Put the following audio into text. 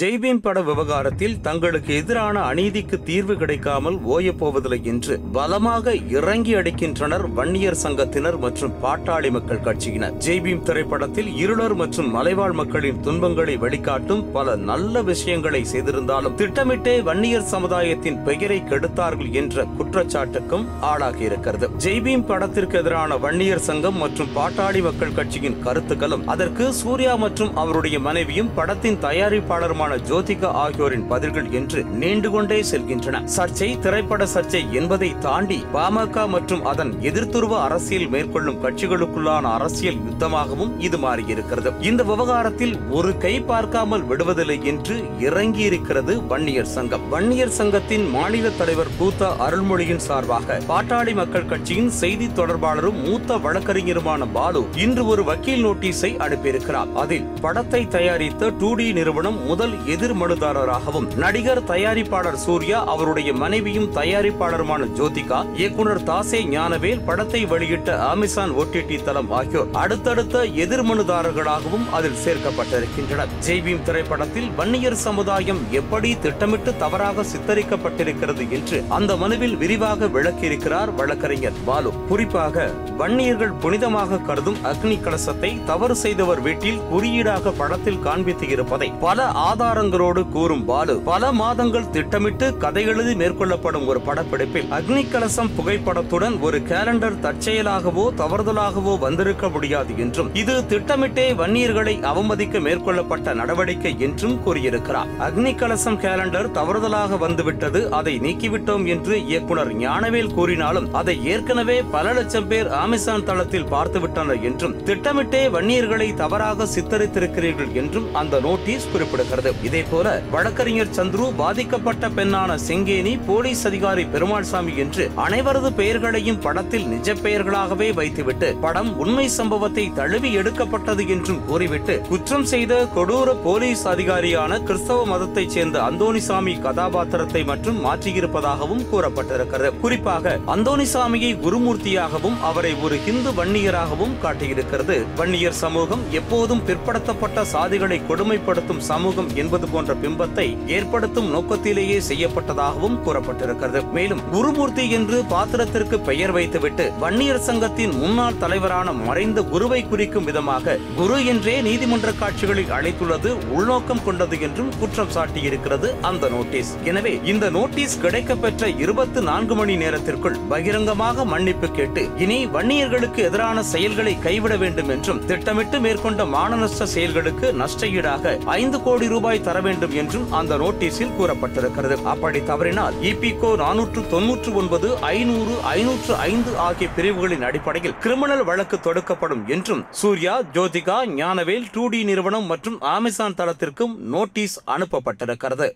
ஜெய்பீம் பட விவகாரத்தில் தங்களுக்கு எதிரான அநீதிக்கு தீர்வு கிடைக்காமல் ஓயப்போவதில்லை என்று பலமாக இறங்கி அடிக்கின்றனர் வன்னியர் சங்கத்தினர் மற்றும் பாட்டாளி மக்கள் கட்சியினர். ஜெய்பீம் திரைப்படத்தில் இருளர் மற்றும் மலைவாழ் மக்களின் துன்பங்களை வெளிக்காட்டும் பல நல்ல விஷயங்களை செய்திருந்தாலும் திட்டமிட்டே வன்னியர் சமுதாயத்தின் பெயரை கெடுத்தார்கள் என்ற குற்றச்சாட்டுக்கும் ஆளாகி இருக்கிறது. ஜெய்பீம் படத்திற்கு எதிரான வன்னியர் சங்கம் மற்றும் பாட்டாளி மக்கள் கட்சியின் கருத்துக்களும் அதற்கு சூர்யா மற்றும் அவருடைய மனைவியும் படத்தின் தயாரிப்பாளருமான ஜோதிகா ஆகியோரின் பதில்கள் என்று நீண்டு கொண்டே செல்கின்றன. சர்ச்சை திரைப்பட சர்ச்சை என்பதை தாண்டி பாமக மற்றும் அதன் எதிர்த்துருவ அரசியல் மேற்கொள்ளும் கட்சிகளுக்குள்ளான அரசியல் யுத்தமாகவும் இது மாறியிருக்கிறது. இந்த விவகாரத்தில் ஒரு கை பார்க்காமல் விடுவதில்லை என்று இறங்கியிருக்கிறது வன்னியர் சங்கம். வன்னியர் சங்கத்தின் மாநில தலைவர் கூத்தா அருள்மொழியின் சார்பாக பாட்டாளி மக்கள் கட்சியின் செய்தி தொடர்பாளரும் மூத்த வழக்கறிஞருமான பாலு இன்று ஒரு வக்கீல் நோட்டீஸை அனுப்பியிருக்கிறார். அதில் படத்தை தயாரித்த டூ நிறுவனம் முதல் எதிர் மனுதாரராகவும் நடிகர் தயாரிப்பாளர் சூர்யா அவருடைய மனைவியும் தயாரிப்பாளருமான ஜோதிகா இயக்குனர் தாசே ஞானவேல் படத்தை வெளியிட்ட அமேசான் ஓடிடி தளம் ஆகியோர் அடுத்தடுத்த எதிர் மனுதாரர்களாகவும் அதில் சேர்க்கப்பட்டிருக்கின்றனர். ஜெய்பீம் திரைப்படத்தில் வன்னியர் சமுதாயம் எப்படி திட்டமிட்டு தவறாக சித்தரிக்கப்பட்டிருக்கிறது என்று அந்த மனுவில் விரிவாக விளக்கியிருக்கிறார் வழக்கறிஞர் பாலு. குறிப்பாக வன்னியர்கள் புனிதமாக கருதும் அக்னி கலசத்தை தவறு செய்தவர் வீட்டில் குறியீடாக படத்தில் காண்பித்து இருப்பதை பல ஆதார ஆதாரங்களோடு கூறும் பாலு பல மாதங்கள் திட்டமிட்டு கதை எழுதி மேற்கொள்ளப்படும் ஒரு படப்பிடிப்பில் அக்னி கலசம் புகைப்படத்துடன் ஒரு கேலண்டர் தற்செயலாகவோ தவறுதலாகவோ வந்திருக்க முடியாது என்றும் இது திட்டமிட்டே வன்னியர்களை அவமதிக்க மேற்கொள்ளப்பட்ட நடவடிக்கை என்றும் கூறியிருக்கிறார். அக்னி கலசம் கேலண்டர் தவறுதலாக வந்துவிட்டது அதை நீக்கிவிட்டோம் என்று இயக்குனர் ஞானவேல் கூறினாலும் அதை ஏற்கனவே பல லட்சம் பேர் அமேசான் தளத்தில் பார்த்துவிட்டனர் என்றும் திட்டமிட்டே வன்னியர்களை தவறாக சித்தரித்திருக்கிறீர்கள் என்றும் அந்த நோட்டீஸ் குறிப்பிடுகிறது. இதே போல வழக்கறிஞர் சந்துரு பாதிக்கப்பட்ட பெண்ணான செங்கேனி போலீஸ் அதிகாரி பெருமாள்சாமி என்று அனைவரது பெயர்களையும் படத்தில் நிஜ பெயர்களாகவே வைத்துவிட்டு படம் உண்மை சம்பவத்தை தழுவி எடுக்கப்பட்டது என்றும் கூறிவிட்டு குற்றம் செய்த கொடூர போலீஸ் அதிகாரியான கிறிஸ்தவ மதத்தைச் சேர்ந்த அந்தோனிசாமி கதாபாத்திரத்தை மற்றும் மாற்றியிருப்பதாகவும் கூறப்பட்டிருக்கிறது. குறிப்பாக அந்தோனிசாமியை குருமூர்த்தியாகவும் அவரை ஒரு ஹிந்து வன்னியராகவும் காட்டியிருக்கிறது. வன்னியர் சமூகம் எப்போதும் பிற்படுத்தப்பட்ட சாதிகளை கொடுமைப்படுத்தும் சமூகம் என்பது போன்ற பிம்பத்தை ஏற்படுத்தும் நோக்கத்திலேயே செய்யப்பட்டதாகவும் கூறப்பட்டிருக்கிறது. மேலும் குருமூர்த்தி என்று பாத்திரத்திற்கு பெயர் வைத்துவிட்டு வன்னியர் சங்கத்தின் முன்னாள் தலைவரான மறைந்த குருவை குறிக்கும் விதமாக குரு என்றே நீதிமன்ற காட்சிகளில் அழைத்துள்ளது உள்நோக்கம் கொண்டது என்றும் குற்றம் சாட்டியிருக்கிறது அந்த நோட்டீஸ். எனவே இந்த நோட்டீஸ் கிடைக்கப்பெற்ற இருபத்தி நான்கு மணி நேரத்திற்குள் பகிரங்கமாக மன்னிப்பு கேட்டு இனி வன்னியர்களுக்கு எதிரான செயல்களை கைவிட வேண்டும் என்றும் திட்டமிட்டு மேற்கொண்ட மானநஷ்ட செயல்களுக்கு நஷ்ட ஈடாக ஐந்து கோடி ரூபாய் தர வேண்டும் என்றும் அந்த நோட்டீஸில் கூறப்பட்டிருக்கிறது. அப்படி தவறினால் இபிகோ நானூற்று தொன்னூற்று ஒன்பது ஐநூறு ஐநூற்று ஐந்து ஆகிய பிரிவுகளின் அடிப்படையில் கிரிமினல் வழக்கு தொடுக்கப்படும் என்றும் சூர்யா ஜோதிகா ஞானவேல் டூ டி நிறுவனம் மற்றும் அமேசான் தளத்திற்கும் நோட்டீஸ் அனுப்பப்பட்டிருக்கிறது.